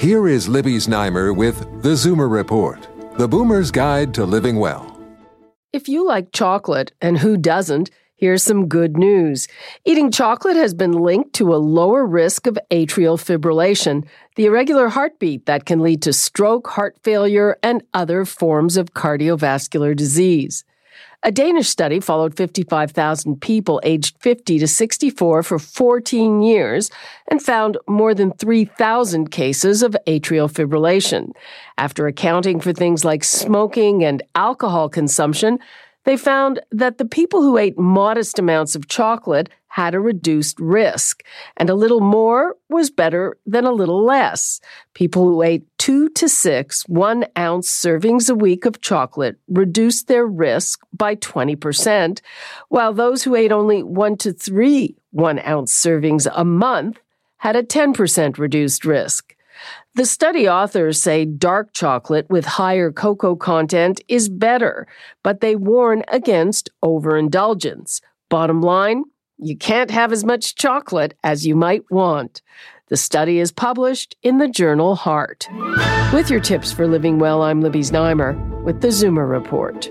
Here is Libby Znaimer with The Zoomer Report, the boomer's guide to living well. If you like chocolate, and who doesn't, here's some good news. Eating chocolate has been linked to a lower risk of atrial fibrillation, the irregular heartbeat that can lead to stroke, heart failure, and other forms of cardiovascular disease. A Danish study followed 55,000 people aged 50 to 64 for 14 years and found more than 3,000 cases of atrial fibrillation. After accounting for things like smoking and alcohol consumption, they found that the people who ate modest amounts of chocolate had a reduced risk, and a little more was better than a little less. People who ate two to six one ounce servings a week of chocolate reduced their risk by 20%, while those who ate only one to three one ounce servings a month had a 10% reduced risk. The study authors say dark chocolate with higher cocoa content is better, but they warn against overindulgence. Bottom line, you can't have as much chocolate as you might want. The study is published in the journal Heart. With your tips for living well, I'm Libby Znaimer with the Zoomer Report.